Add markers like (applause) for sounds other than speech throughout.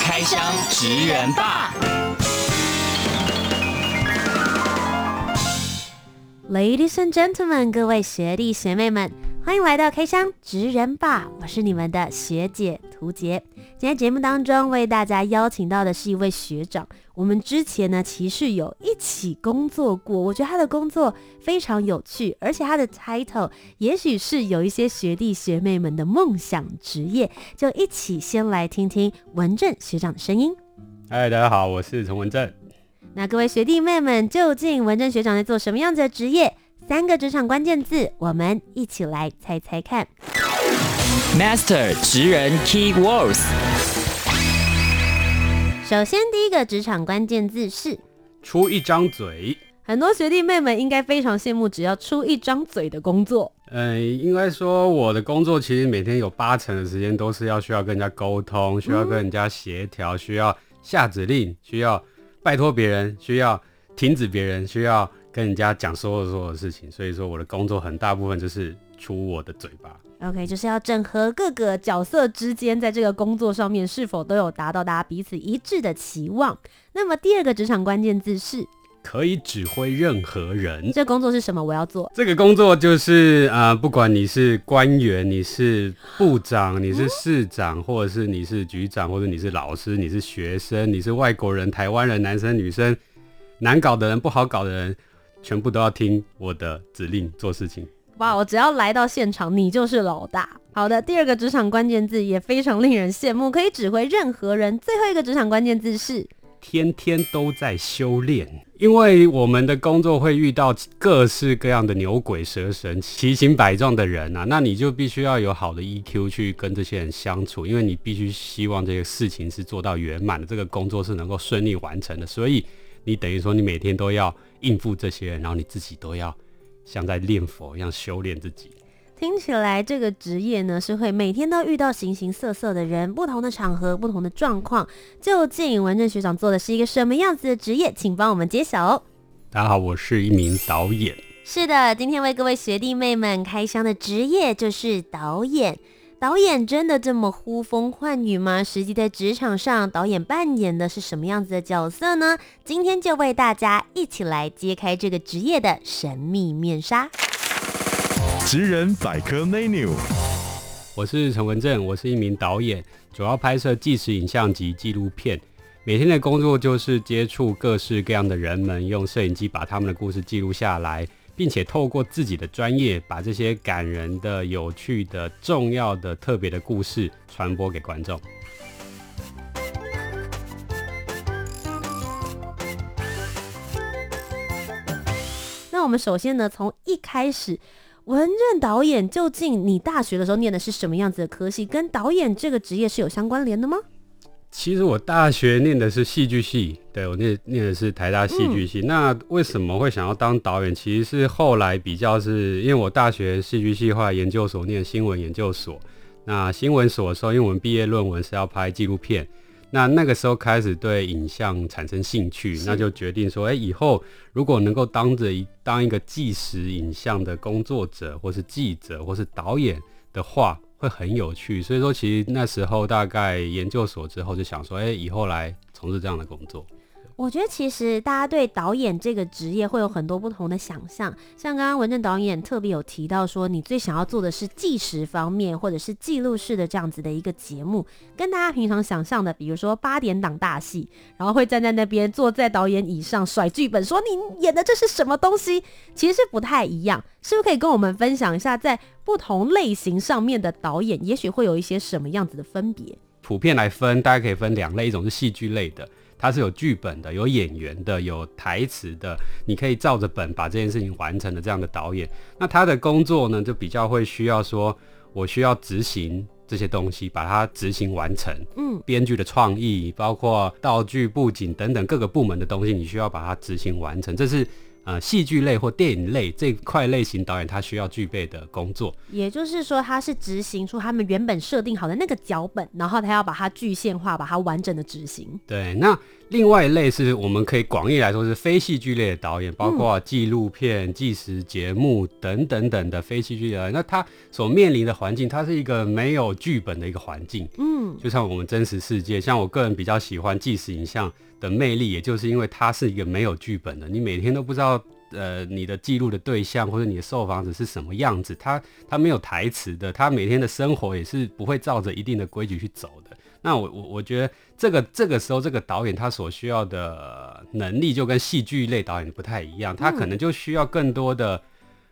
开箱职人吧，Ladies and gentlemen，各位学弟学妹们，欢迎来到开箱职人吧，我是你们的学姐涂洁。今天节目当中为大家邀请到的是一位学长，我们之前呢其实有一起工作过，我觉得他的工作非常有趣，而且他的 title 也许是有一些学弟学妹们的梦想职业，就一起先来听听文正学长的声音。嗨，大家好，我是陈文正。那各位学弟妹们，究竟文正学长在做什么样子的职业？三个职场关键字，我们一起来猜猜看。Master 职人 Key Words。首先，第一个职场关键字是出一张嘴。很多学弟妹们应该非常羡慕只要出一张嘴的工作。嗯，应该说我的工作其实每天有八成的时间都是要需要跟人家沟通，需要跟人家协调，需要下指令，需要拜托别人，需要停止别人，需要跟人家讲所有所有的事情。所以说，我的工作很大部分就是出我的嘴巴。OK，就是要整合各个角色之间，在这个工作上面是否都有达到大家彼此一致的期望。那么第二个职场关键字是可以指挥任何人。这个工作是什么？我要做这个工作就是啊、呃，不管你是官员，你是部长，你是市长，或者是你是局长，或者你是老师，你是学生，你是外国人、台湾人、男生女生，难搞的人、不好搞的人，全部都要听我的指令做事情。哇！我只要来到现场，你就是老大。好的，第二个职场关键字也非常令人羡慕，可以指挥任何人。最后一个职场关键字是天天都在修炼，因为我们的工作会遇到各式各样的牛鬼蛇神、奇形百状的人啊，那你就必须要有好的 EQ 去跟这些人相处，因为你必须希望这个事情是做到圆满的，这个工作是能够顺利完成的。所以你等于说，你每天都要应付这些，然后你自己都要。像在练佛一样修炼自己，听起来这个职业呢是会每天都遇到形形色色的人，不同的场合，不同的状况。究竟文正学长做的是一个什么样子的职业？请帮我们揭晓哦。大家好，我是一名导演。是的，今天为各位学弟妹们开箱的职业就是导演。导演真的这么呼风唤雨吗？实际在职场上，导演扮演的是什么样子的角色呢？今天就为大家一起来揭开这个职业的神秘面纱。职人百科 menu，我是陈文正，我是一名导演，主要拍摄纪实影像及纪录片。每天的工作就是接触各式各样的人们，用摄影机把他们的故事记录下来。并且透过自己的专业，把这些感人的、有趣的、重要的、特别的故事传播给观众。那我们首先呢，从一开始，文任导演，究竟你大学的时候念的是什么样子的科系？跟导演这个职业是有相关联的吗？其实我大学念的是戏剧系，对，我念念的是台大戏剧系。嗯。那为什么会想要当导演？其实是后来比较是因为我大学戏剧系后来研究所念新闻研究所。那新闻所的时候，因为我们毕业论文是要拍纪录片，那那个时候开始对影像产生兴趣，那就决定说，哎，以后如果能够当着一当一个纪实影像的工作者，或是记者，或是导演的话。会很有趣，所以说其实那时候大概研究所之后就想说，哎，以后来从事这样的工作。我觉得其实大家对导演这个职业会有很多不同的想象，像刚刚文正导演特别有提到说，你最想要做的是纪实方面或者是记录式的这样子的一个节目，跟大家平常想象的，比如说八点档大戏，然后会站在那边坐在导演椅上甩剧本，说你演的这是什么东西，其实是不太一样。是不是可以跟我们分享一下，在不同类型上面的导演，也许会有一些什么样子的分别？普遍来分，大家可以分两类，一种是戏剧类的。它是有剧本的，有演员的，有台词的，你可以照着本把这件事情完成的这样的导演，那他的工作呢，就比较会需要说，我需要执行这些东西，把它执行完成。嗯，编剧的创意，包括道具、布景等等各个部门的东西，你需要把它执行完成。这是呃戏剧类或电影类这块类型导演他需要具备的工作。也就是说，他是执行出他们原本设定好的那个脚本，然后他要把它具现化，把它完整的执行。对，那。另外一类是我们可以广义来说是非戏剧类的导演，包括纪录片、纪实节目等等等的非戏剧类。那他所面临的环境，它是一个没有剧本的一个环境。嗯，就像我们真实世界，像我个人比较喜欢纪实影像的魅力，也就是因为它是一个没有剧本的，你每天都不知道，呃，你的记录的对象或者你的受访者是什么样子，他他没有台词的，他每天的生活也是不会照着一定的规矩去走的。那我我我觉得这个这个时候这个导演他所需要的能力就跟戏剧类导演不太一样，他可能就需要更多的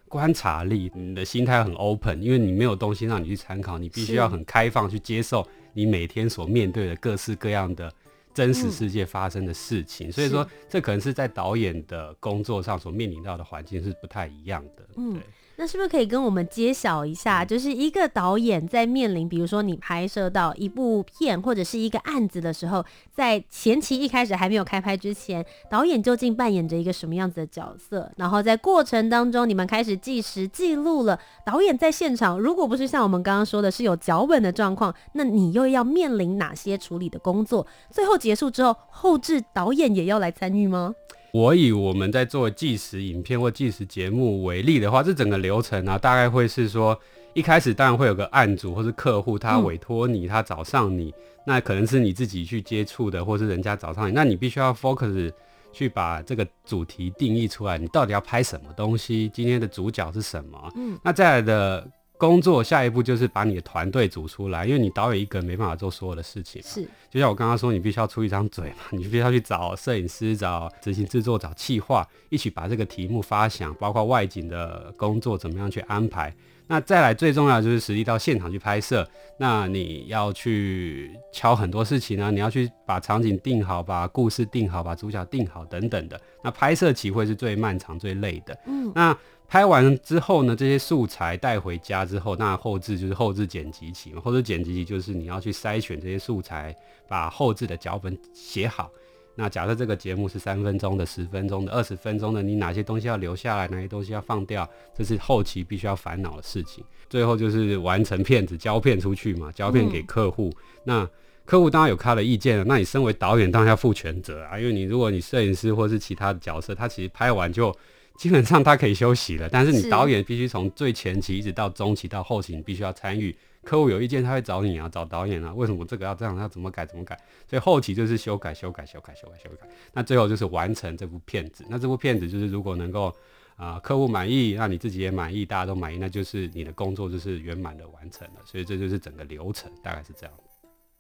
观察力，你的心态很 open，因为你没有东西让你去参考，你必须要很开放去接受你每天所面对的各式各样的真实世界发生的事情，所以说这可能是在导演的工作上所面临到的环境是不太一样的，对。那是不是可以跟我们揭晓一下，就是一个导演在面临，比如说你拍摄到一部片或者是一个案子的时候，在前期一开始还没有开拍之前，导演究竟扮演着一个什么样子的角色？然后在过程当中，你们开始计时记录了，导演在现场，如果不是像我们刚刚说的是有脚本的状况，那你又要面临哪些处理的工作？最后结束之后，后置导演也要来参与吗？我以我们在做纪实影片或纪实节目为例的话，这整个流程啊，大概会是说，一开始当然会有个案主或是客户，他委托你，他找上你，那可能是你自己去接触的，或是人家找上你，那你必须要 focus 去把这个主题定义出来，你到底要拍什么东西，今天的主角是什么？嗯，那再来的。工作下一步就是把你的团队组出来，因为你导演一个人没办法做所有的事情。是，就像我刚刚说，你必须要出一张嘴嘛，(laughs) 你必须要去找摄影师、找执行制作、找企划，一起把这个题目发想，包括外景的工作怎么样去安排。那再来最重要的就是实际到现场去拍摄，那你要去敲很多事情啊，你要去把场景定好，把故事定好，把主角定好等等的。那拍摄期会是最漫长、最累的。嗯，那。拍完之后呢，这些素材带回家之后，那后置就是后置剪辑期嘛。后置剪辑期就是你要去筛选这些素材，把后置的脚本写好。那假设这个节目是三分钟的、十分钟的、二十分钟的，你哪些东西要留下来，哪些东西要放掉，这是后期必须要烦恼的事情。最后就是完成片子，胶片出去嘛，胶片给客户。嗯、那客户当然有他的意见了，那你身为导演当然要负全责啊，因为你如果你摄影师或是其他的角色，他其实拍完就。基本上他可以休息了，但是你导演必须从最前期一直到中期到后期，你必须要参与。客户有意见，他会找你啊，找导演啊。为什么这个要这样？要怎么改？怎么改？所以后期就是修改、修改、修改、修改、修改。那最后就是完成这部片子。那这部片子就是如果能够啊、呃，客户满意，那你自己也满意，大家都满意，那就是你的工作就是圆满的完成了。所以这就是整个流程，大概是这样。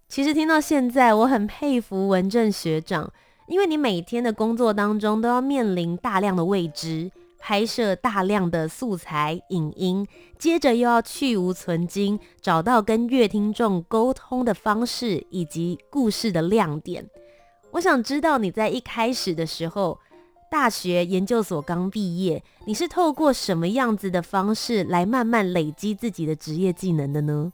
其实听到现在，我很佩服文正学长。因为你每天的工作当中都要面临大量的未知，拍摄大量的素材影音，接着又要去芜存菁，找到跟乐听众沟通的方式以及故事的亮点。我想知道你在一开始的时候，大学研究所刚毕业，你是透过什么样子的方式来慢慢累积自己的职业技能的呢？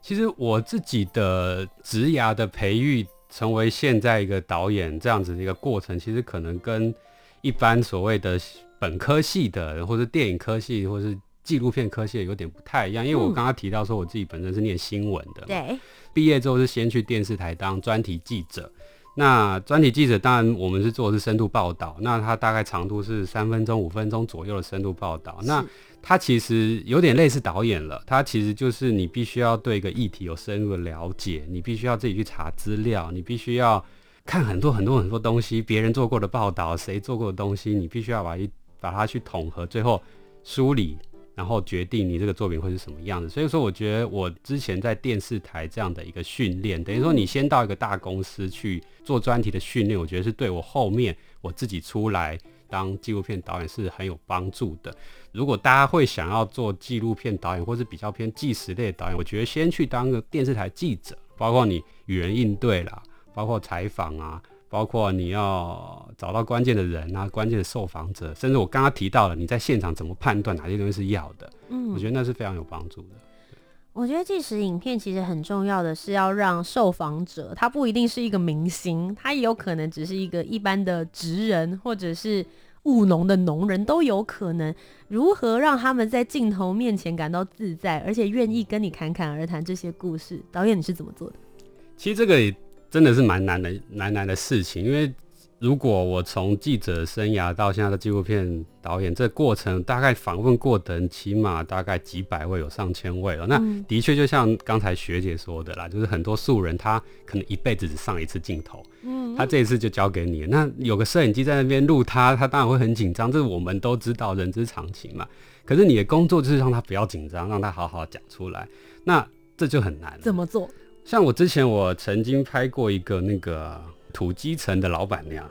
其实我自己的职涯的培育。成为现在一个导演这样子的一个过程，其实可能跟一般所谓的本科系的，或者电影科系，或是纪录片科系有点不太一样。因为我刚刚提到说，我自己本身是念新闻的，对，毕业之后是先去电视台当专题记者。那专题记者当然我们是做的是深度报道，那它大概长度是三分钟、五分钟左右的深度报道。那它其实有点类似导演了，它其实就是你必须要对一个议题有深入的了解，你必须要自己去查资料，你必须要看很多很多很多东西，别人做过的报道，谁做过的东西，你必须要把一把它去统合，最后梳理，然后决定你这个作品会是什么样子。所以说，我觉得我之前在电视台这样的一个训练，等于说你先到一个大公司去做专题的训练，我觉得是对我后面我自己出来。当纪录片导演是很有帮助的。如果大家会想要做纪录片导演，或是比较偏纪实类的导演，我觉得先去当个电视台记者，包括你与人应对啦，包括采访啊，包括你要找到关键的人啊，关键的受访者，甚至我刚刚提到了你在现场怎么判断哪些东西是要的，嗯，我觉得那是非常有帮助的。我觉得纪实影片其实很重要的是要让受访者，他不一定是一个明星，他也有可能只是一个一般的职人，或者是务农的农人，都有可能。如何让他们在镜头面前感到自在，而且愿意跟你侃侃而谈这些故事？导演你是怎么做的？其实这个也真的是蛮难的，难难的事情，因为。如果我从记者生涯到现在的纪录片导演，这过程大概访问过的人起码大概几百位，有上千位了。那的确就像刚才学姐说的啦，就是很多素人他可能一辈子只上一次镜头，嗯，他这一次就交给你。那有个摄影机在那边录他，他当然会很紧张，这是我们都知道，人之常情嘛。可是你的工作就是让他不要紧张，让他好好讲出来，那这就很难。怎么做？像我之前我曾经拍过一个那个。土鸡城的老板娘，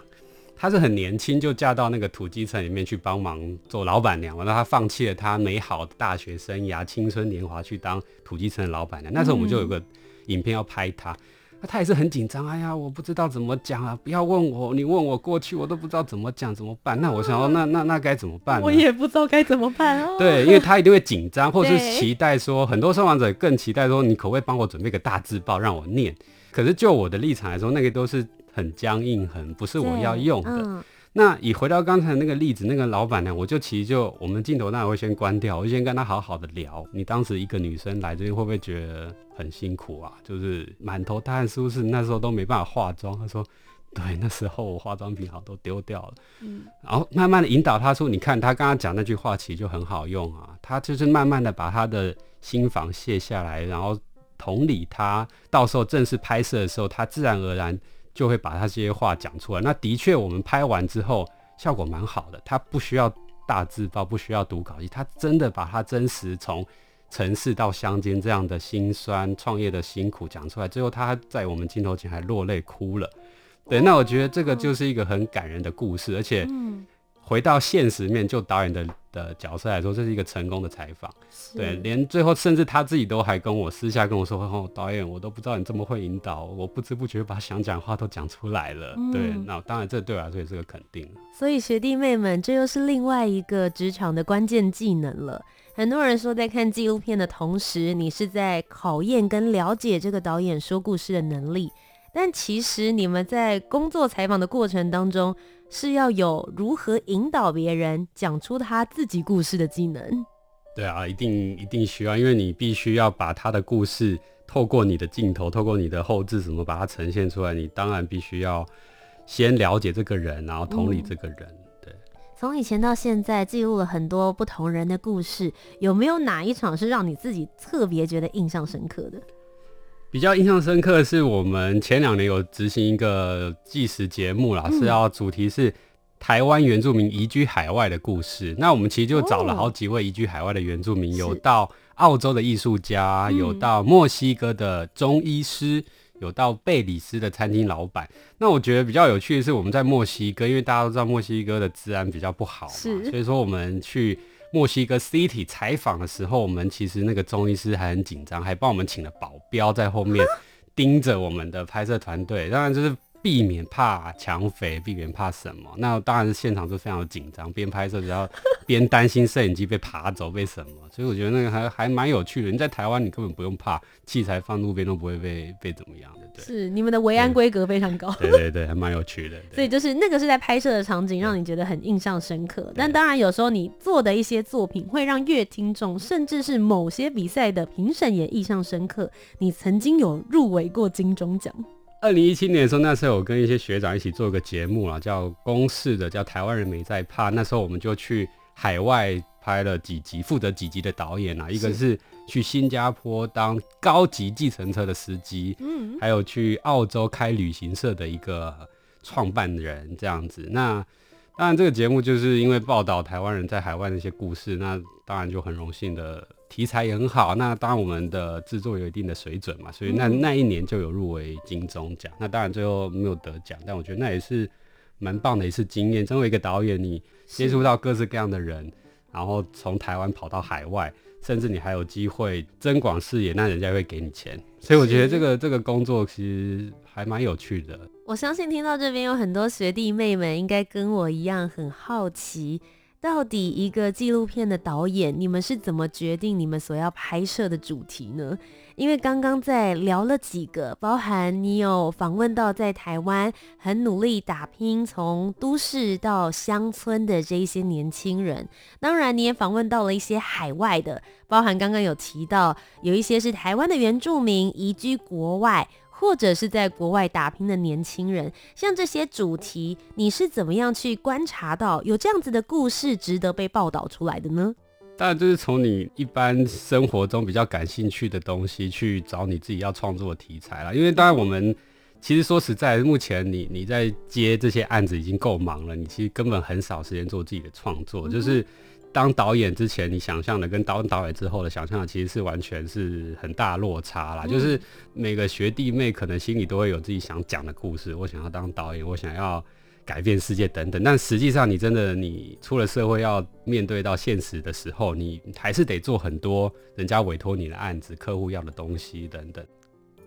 她是很年轻就嫁到那个土鸡城里面去帮忙做老板娘，完了她放弃了她美好的大学生涯、青春年华去当土鸡城的老板娘。那时候我们就有个影片要拍她，那她也是很紧张。哎呀，我不知道怎么讲啊！不要问我，你问我过去我都不知道怎么讲怎么办。那我想说，那那那该怎么办？我也不知道该怎么办啊。对，因为她一定会紧张，或是期待说，很多受访者更期待说，你可不可以帮我准备个大字报让我念？可是就我的立场来说，那个都是。很僵硬，很不是我要用的。嗯、那以回到刚才那个例子，那个老板呢，我就其实就我们镜头当然会先关掉，我就先跟他好好的聊。你当时一个女生来这边，会不会觉得很辛苦啊？就是满头大汗，是不是那时候都没办法化妆？他说，对，那时候我化妆品好都丢掉了。嗯，然后慢慢的引导他说，你看他刚刚讲那句话，其实就很好用啊。他就是慢慢的把他的心防卸下来，然后同理他，到时候正式拍摄的时候，他自然而然。就会把他这些话讲出来。那的确，我们拍完之后效果蛮好的。他不需要大字报，不需要读稿，他真的把他真实从城市到乡间这样的辛酸、创业的辛苦讲出来。最后，他在我们镜头前还落泪哭了。对，那我觉得这个就是一个很感人的故事，而且。回到现实面，就导演的的角色来说，这是一个成功的采访。对，连最后甚至他自己都还跟我私下跟我说：“哦，导演，我都不知道你这么会引导，我不知不觉把想讲话都讲出来了。嗯”对，那当然这对我来说也是个肯定。所以学弟妹们，这又是另外一个职场的关键技能了。很多人说，在看纪录片的同时，你是在考验跟了解这个导演说故事的能力。但其实你们在工作采访的过程当中，是要有如何引导别人讲出他自己故事的技能。对啊，一定一定需要，因为你必须要把他的故事透过你的镜头，透过你的后置，怎么把它呈现出来？你当然必须要先了解这个人，然后同理这个人。嗯、对，从以前到现在，记录了很多不同人的故事，有没有哪一场是让你自己特别觉得印象深刻的？比较印象深刻的是，我们前两年有执行一个纪实节目啦，嗯、是要主题是台湾原住民移居海外的故事。那我们其实就找了好几位移居海外的原住民，哦、有到澳洲的艺术家，有到墨西哥的中医师，有到贝里斯的餐厅老板。那我觉得比较有趣的是，我们在墨西哥，因为大家都知道墨西哥的治安比较不好嘛，所以说我们去。墨西哥 City 采访的时候，我们其实那个中医师还很紧张，还帮我们请了保镖在后面盯着我们的拍摄团队，当然就是。避免怕抢匪，避免怕什么？那当然是现场是非常的紧张，边拍摄只要边担心摄影机被爬走，被什么？所以我觉得那个还还蛮有趣的。你在台湾，你根本不用怕器材放路边都不会被被怎么样是你们的维安规格非常高。对 (laughs) 对对，还蛮有趣的。所以就是那个是在拍摄的场景让你觉得很印象深刻。但当然有时候你做的一些作品会让阅听众，甚至是某些比赛的评审也印象深刻。你曾经有入围过金钟奖。二零一七年的时候，那时候我跟一些学长一起做一个节目啊，叫公式的，叫《台湾人没在怕》。那时候我们就去海外拍了几集，负责几集的导演啊，一个是去新加坡当高级计程车的司机，嗯，还有去澳洲开旅行社的一个创办人这样子。那当然，这个节目就是因为报道台湾人在海外的一些故事，那当然就很荣幸的。题材也很好，那当然我们的制作有一定的水准嘛，所以那那一年就有入围金钟奖。那当然最后没有得奖，但我觉得那也是蛮棒的一次经验。身为一个导演，你接触到各式各样的人，然后从台湾跑到海外，甚至你还有机会增广视野，那人家会给你钱。所以我觉得这个这个工作其实还蛮有趣的。我相信听到这边有很多学弟妹们应该跟我一样很好奇。到底一个纪录片的导演，你们是怎么决定你们所要拍摄的主题呢？因为刚刚在聊了几个，包含你有访问到在台湾很努力打拼，从都市到乡村的这一些年轻人，当然你也访问到了一些海外的，包含刚刚有提到有一些是台湾的原住民移居国外，或者是在国外打拼的年轻人，像这些主题，你是怎么样去观察到有这样子的故事值得被报道出来的呢？当然，就是从你一般生活中比较感兴趣的东西去找你自己要创作的题材啦。因为当然，我们其实说实在，目前你你在接这些案子已经够忙了，你其实根本很少时间做自己的创作。就是当导演之前，你想象的跟当导演之后的想象的，其实是完全是很大落差啦。就是每个学弟妹可能心里都会有自己想讲的故事。我想要当导演，我想要。改变世界等等，但实际上你真的你出了社会要面对到现实的时候，你还是得做很多人家委托你的案子、客户要的东西等等。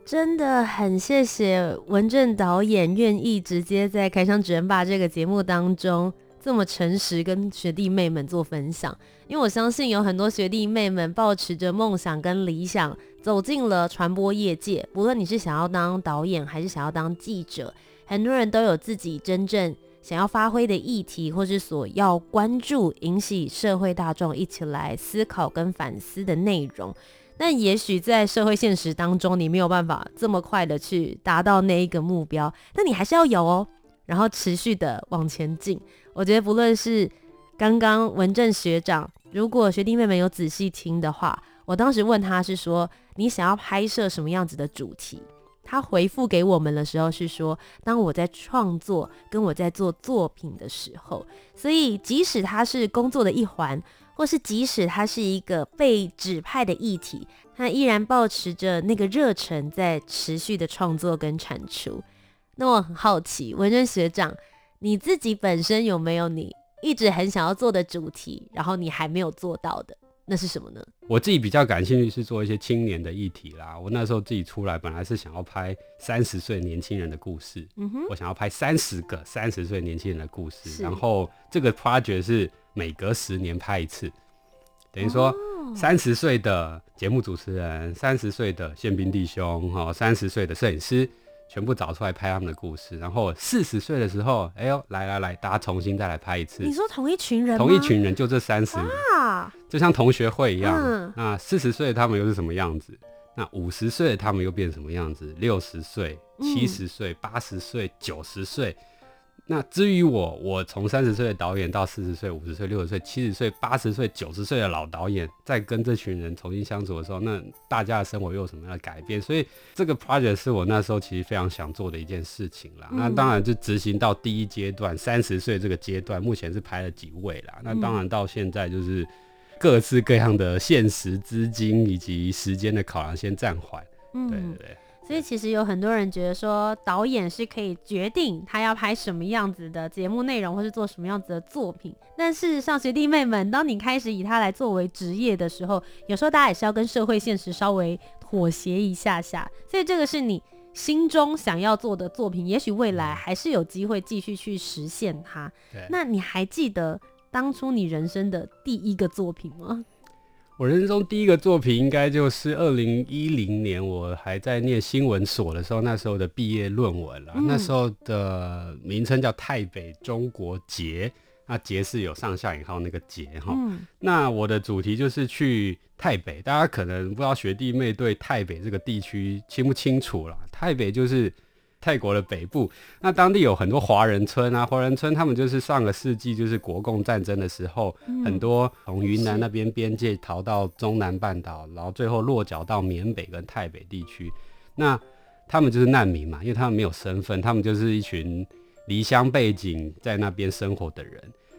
真的很谢谢文正导演愿意直接在《开箱职人吧》这个节目当中这么诚实跟学弟妹们做分享，因为我相信有很多学弟妹们抱持着梦想跟理想走进了传播业界，不论你是想要当导演还是想要当记者。很多人都有自己真正想要发挥的议题，或是所要关注、引起社会大众一起来思考跟反思的内容。但也许在社会现实当中，你没有办法这么快的去达到那一个目标，但你还是要有哦，然后持续的往前进。我觉得不论是刚刚文正学长，如果学弟妹们有仔细听的话，我当时问他是说，你想要拍摄什么样子的主题？他回复给我们的时候是说，当我在创作跟我在做作品的时候，所以即使他是工作的一环，或是即使他是一个被指派的议题，他依然保持着那个热忱在持续的创作跟产出。那我很好奇，文正学长，你自己本身有没有你一直很想要做的主题，然后你还没有做到的？那是什么呢？我自己比较感兴趣是做一些青年的议题啦。我那时候自己出来，本来是想要拍三十岁年轻人的故事。嗯哼，我想要拍三十个三十岁年轻人的故事。然后这个 project 是每隔十年拍一次，等于说三十岁的节目主持人，三十岁的宪兵弟兄，哈，三十岁的摄影师。全部找出来拍他们的故事，然后四十岁的时候，哎呦，来来来，大家重新再来拍一次。你说同一群人？同一群人，就这三十年，就像同学会一样。嗯、那四十岁他们又是什么样子？那五十岁他们又变什么样子？六十岁、七十岁、八十岁、九十岁。那至于我，我从三十岁的导演到四十岁、五十岁、六十岁、七十岁、八十岁、九十岁的老导演，在跟这群人重新相处的时候，那大家的生活又有什么样的改变？所以这个 project 是我那时候其实非常想做的一件事情啦。嗯、那当然就执行到第一阶段，三十岁这个阶段，目前是拍了几位啦。那当然到现在就是各式各样的现实、资金以及时间的考量先暂缓。嗯，对对对。所以其实有很多人觉得说，导演是可以决定他要拍什么样子的节目内容，或是做什么样子的作品。但事实上，学弟妹们，当你开始以他来作为职业的时候，有时候大家也是要跟社会现实稍微妥协一下下。所以这个是你心中想要做的作品，也许未来还是有机会继续去实现它。那你还记得当初你人生的第一个作品吗？我人生中第一个作品应该就是二零一零年，我还在念新闻所的时候，那时候的毕业论文了。嗯、那时候的名称叫《泰北中国结》，那“结”是有上下引号那个“结”哈。嗯、那我的主题就是去泰北，大家可能不知道学弟妹对泰北这个地区清不清楚啦？泰北就是。泰国的北部，那当地有很多华人村啊，华人村他们就是上个世纪就是国共战争的时候，嗯、很多从云南那边边界逃到中南半岛，然后最后落脚到缅北跟泰北地区。那他们就是难民嘛，因为他们没有身份，他们就是一群离乡背景在那边生活的人。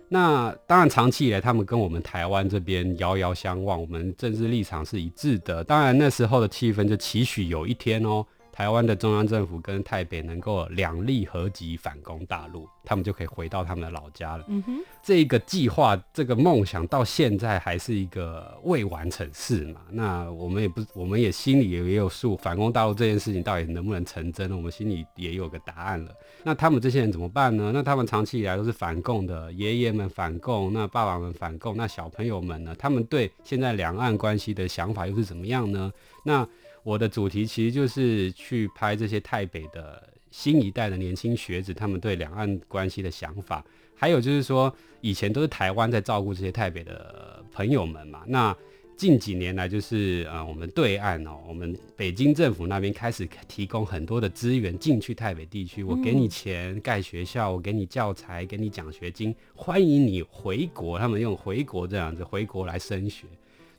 那当然长期以来，他们跟我们台湾这边遥遥相望，我们政治立场是一致的。当然那时候的气氛就期许有一天哦。台湾的中央政府跟台北能够两力合集反攻大陆，他们就可以回到他们的老家了。嗯哼，这个计划，这个梦想到现在还是一个未完成事嘛。那我们也不，我们也心里也也有数，反攻大陆这件事情到底能不能成真，我们心里也有个答案了。那他们这些人怎么办呢？那他们长期以来都是反共的，爷爷们反共，那爸爸们反共，那小朋友们呢？他们对现在两岸关系的想法又是怎么样呢？那我的主题其实就是去拍这些台北的新一代的年轻学子，他们对两岸关系的想法，还有就是说，以前都是台湾在照顾这些台北的朋友们嘛。那近几年来，就是呃，我们对岸哦，我们北京政府那边开始提供很多的资源进去台北地区，我给你钱盖学校，我给你教材，给你奖学金，欢迎你回国。他们用回国这样子回国来升学，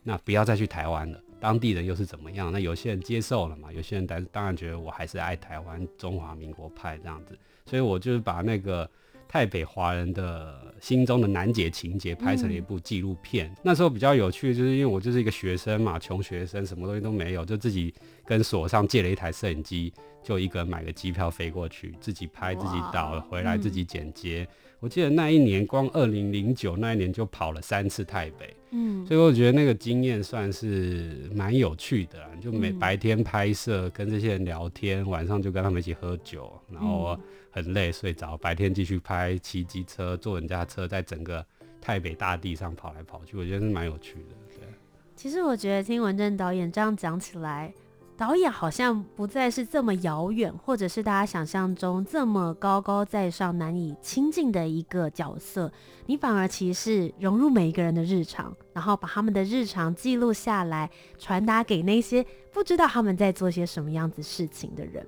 那不要再去台湾了。当地人又是怎么样？那有些人接受了嘛？有些人当当然觉得我还是爱台湾中华民国派这样子，所以我就是把那个台北华人的心中的难解情节拍成了一部纪录片。嗯、那时候比较有趣，就是因为我就是一个学生嘛，穷学生，什么东西都没有，就自己跟所上借了一台摄影机，就一个人买个机票飞过去，自己拍，自己导，回来自己剪接。嗯我记得那一年，光二零零九那一年就跑了三次台北，嗯，所以我觉得那个经验算是蛮有趣的。就每白天拍摄，跟这些人聊天，晚上就跟他们一起喝酒，然后很累睡着，白天继续拍，骑机车坐人家车，在整个台北大地上跑来跑去，我觉得是蛮有趣的。对，其实我觉得听文正导演这样讲起来。导演好像不再是这么遥远，或者是大家想象中这么高高在上、难以亲近的一个角色。你反而其实是融入每一个人的日常，然后把他们的日常记录下来，传达给那些不知道他们在做些什么样子事情的人。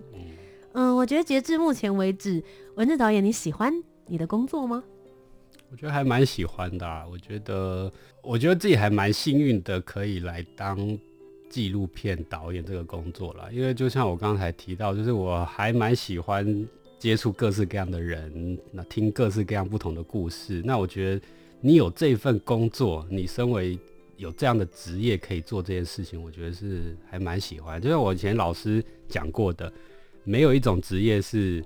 嗯，我觉得截至目前为止，文志导演，你喜欢你的工作吗？我觉得还蛮喜欢的啊。我觉得，我觉得自己还蛮幸运的，可以来当。纪录片导演这个工作了，因为就像我刚才提到，就是我还蛮喜欢接触各式各样的人，那听各式各样不同的故事。那我觉得你有这份工作，你身为有这样的职业可以做这件事情，我觉得是还蛮喜欢。就像我以前老师讲过的，没有一种职业是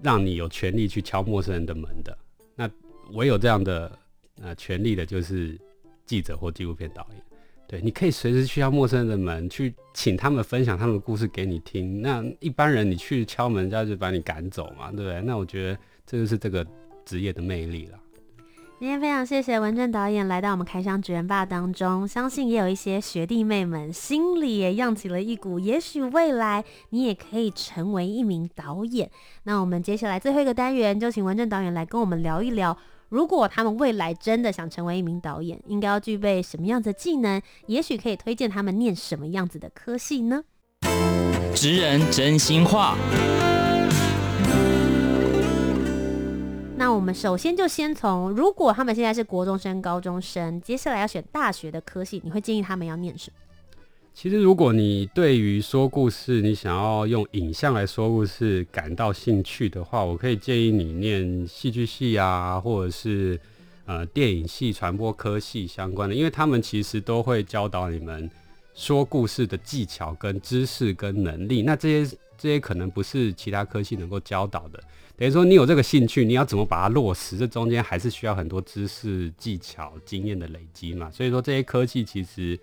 让你有权利去敲陌生人的门的。那唯有这样的呃权利的，就是记者或纪录片导演。对，你可以随时去敲陌生人的门，去请他们分享他们的故事给你听。那一般人你去敲门，人家就把你赶走嘛，对不对？那我觉得这就是这个职业的魅力了。今天非常谢谢文正导演来到我们开箱职人吧当中，相信也有一些学弟妹们心里也漾起了一股，也许未来你也可以成为一名导演。那我们接下来最后一个单元，就请文正导演来跟我们聊一聊。如果他们未来真的想成为一名导演，应该要具备什么样子的技能？也许可以推荐他们念什么样子的科系呢？职人真心话。那我们首先就先从，如果他们现在是国中生、高中生，接下来要选大学的科系，你会建议他们要念什么？其实，如果你对于说故事，你想要用影像来说故事感到兴趣的话，我可以建议你念戏剧系啊，或者是呃电影系、传播科系相关的，因为他们其实都会教导你们说故事的技巧、跟知识、跟能力。那这些这些可能不是其他科系能够教导的。等于说，你有这个兴趣，你要怎么把它落实？这中间还是需要很多知识、技巧、经验的累积嘛。所以说，这些科技其实。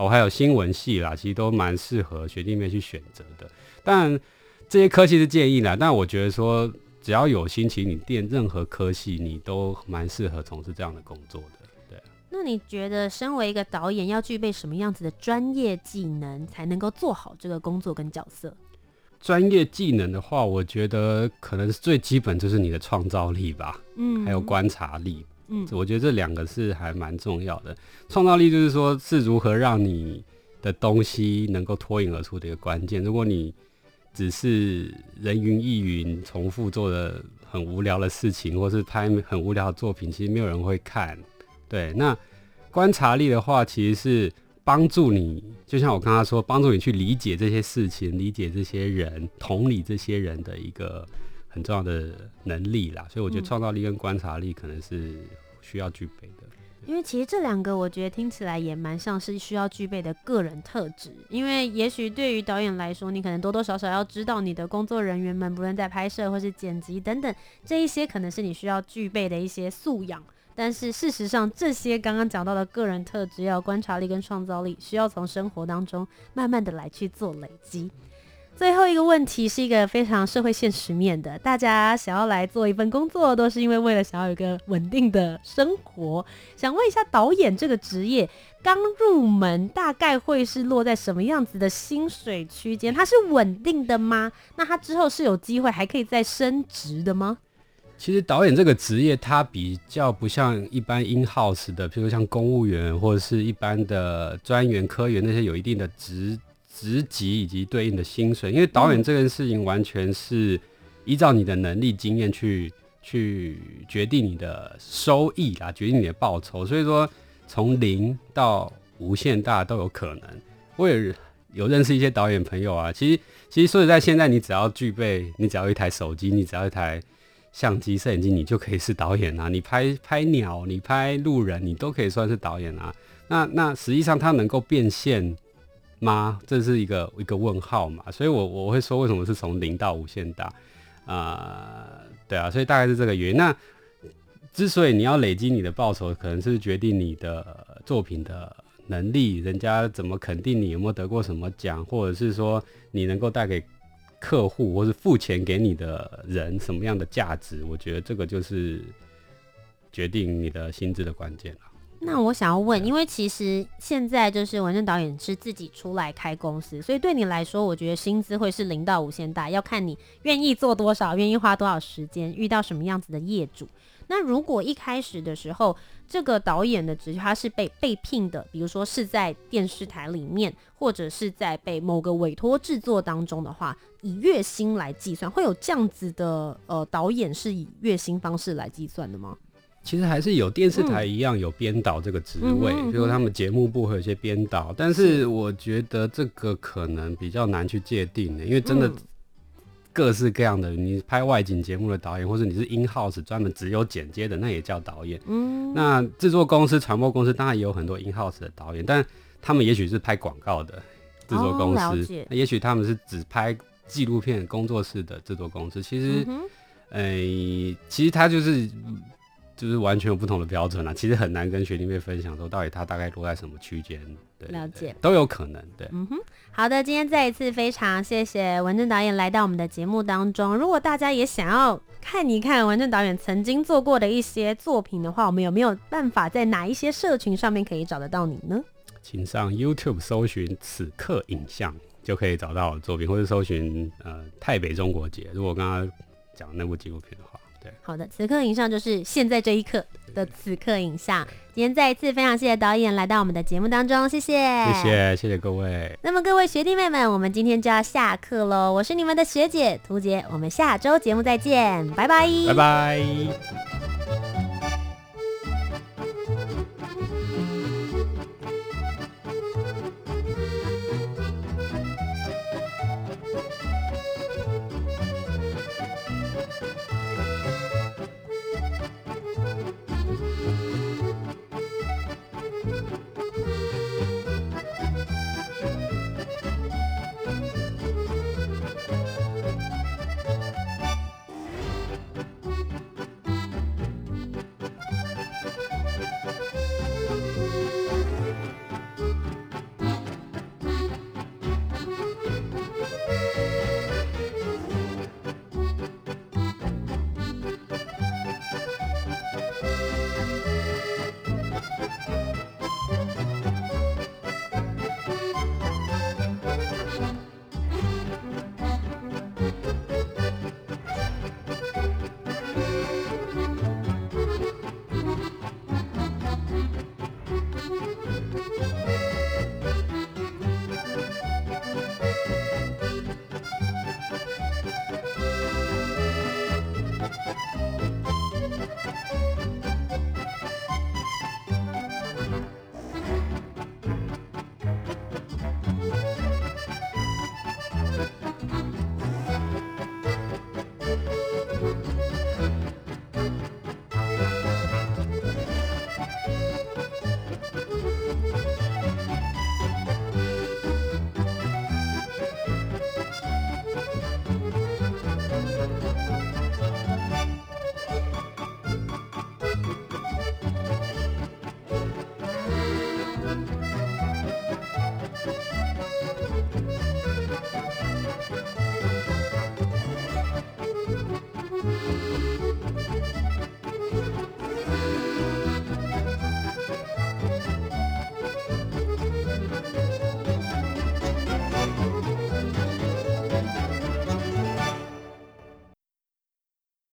哦，还有新闻系啦，其实都蛮适合学弟妹去选择的。但这些科系是建议啦，但我觉得说，只要有心情，你练任何科系，你都蛮适合从事这样的工作的。对。那你觉得，身为一个导演，要具备什么样子的专业技能，才能够做好这个工作跟角色？专业技能的话，我觉得可能是最基本就是你的创造力吧，嗯，还有观察力。嗯，我觉得这两个是还蛮重要的。创造力就是说，是如何让你的东西能够脱颖而出的一个关键。如果你只是人云亦云，重复做的很无聊的事情，或是拍很无聊的作品，其实没有人会看。对，那观察力的话，其实是帮助你，就像我刚刚说，帮助你去理解这些事情，理解这些人，同理这些人的一个很重要的能力啦。所以我觉得创造力跟观察力可能是需要具备的。因为其实这两个我觉得听起来也蛮像是需要具备的个人特质。因为也许对于导演来说，你可能多多少少要知道你的工作人员们，不论在拍摄或是剪辑等等，这一些可能是你需要具备的一些素养。但是事实上，这些刚刚讲到的个人特质，要观察力跟创造力，需要从生活当中慢慢的来去做累积。最后一个问题是一个非常社会现实面的，大家想要来做一份工作，都是因为为了想要有一个稳定的生活。想问一下，导演这个职业刚入门，大概会是落在什么样子的薪水区间？它是稳定的吗？那它之后是有机会还可以再升职的吗？其实导演这个职业，它比较不像一般 in house 的，譬如像公务员或者是一般的专员、科员那些有一定的职职级以及对应的薪水。因为导演这件事情完全是依照你的能力、经验去去决定你的收益啦，决定你的报酬。所以说，从零到无限大都有可能。我也有认识一些导演朋友啊，其实其实说实在，现在你只要具备，你只要一台手机，你只要一台。相机、摄影机，你就可以是导演啊！你拍拍鸟，你拍路人，你都可以算是导演啊。那那实际上它能够变现吗？这是一个一个问号嘛。所以我我会说，为什么是从零到无限大啊？对啊，所以大概是这个原因。那之所以你要累积你的报酬，可能是决定你的作品的能力，人家怎么肯定你有没有得过什么奖，或者是说你能够带给。客户或是付钱给你的人什么样的价值？我觉得这个就是决定你的薪资的关键了。那我想要问，因为其实现在就是文正导演是自己出来开公司，所以对你来说，我觉得薪资会是零到无限大，要看你愿意做多少，愿意花多少时间，遇到什么样子的业主。那如果一开始的时候，这个导演的职他是被被聘的，比如说是在电视台里面，或者是在被某个委托制作当中的话，以月薪来计算，会有这样子的呃导演是以月薪方式来计算的吗？其实还是有电视台一样有编导这个职位，比如、嗯、他们节目部会有一些编导，但是我觉得这个可能比较难去界定的，因为真的。嗯各式各样的，你拍外景节目的导演，或者你是 in house 专门只有剪接的，那也叫导演。嗯，那制作公司、传播公司当然也有很多 in house 的导演，但他们也许是拍广告的制作公司，也许他们是只拍纪录片工作室的制作公司。其实，嗯哼、欸，其实他就是。就是完全有不同的标准啦，其实很难跟学弟妹分享说到底他大概落在什么区间，对，了解都有可能，对，嗯哼，好的，今天再一次非常谢谢文正导演来到我们的节目当中。如果大家也想要看一看文正导演曾经做过的一些作品的话，我们有没有办法在哪一些社群上面可以找得到你呢？请上 YouTube 搜寻此刻影像就可以找到我的作品，或者搜寻呃泰北中国节。如果刚刚讲那部纪录片的话。对好的，此刻影像就是现在这一刻的此刻影像。今天再一次非常谢谢导演来到我们的节目当中，谢谢，谢谢，谢谢各位。那么各位学弟妹们，我们今天就要下课喽。我是你们的学姐涂洁，我们下周节目再见，拜拜，拜拜。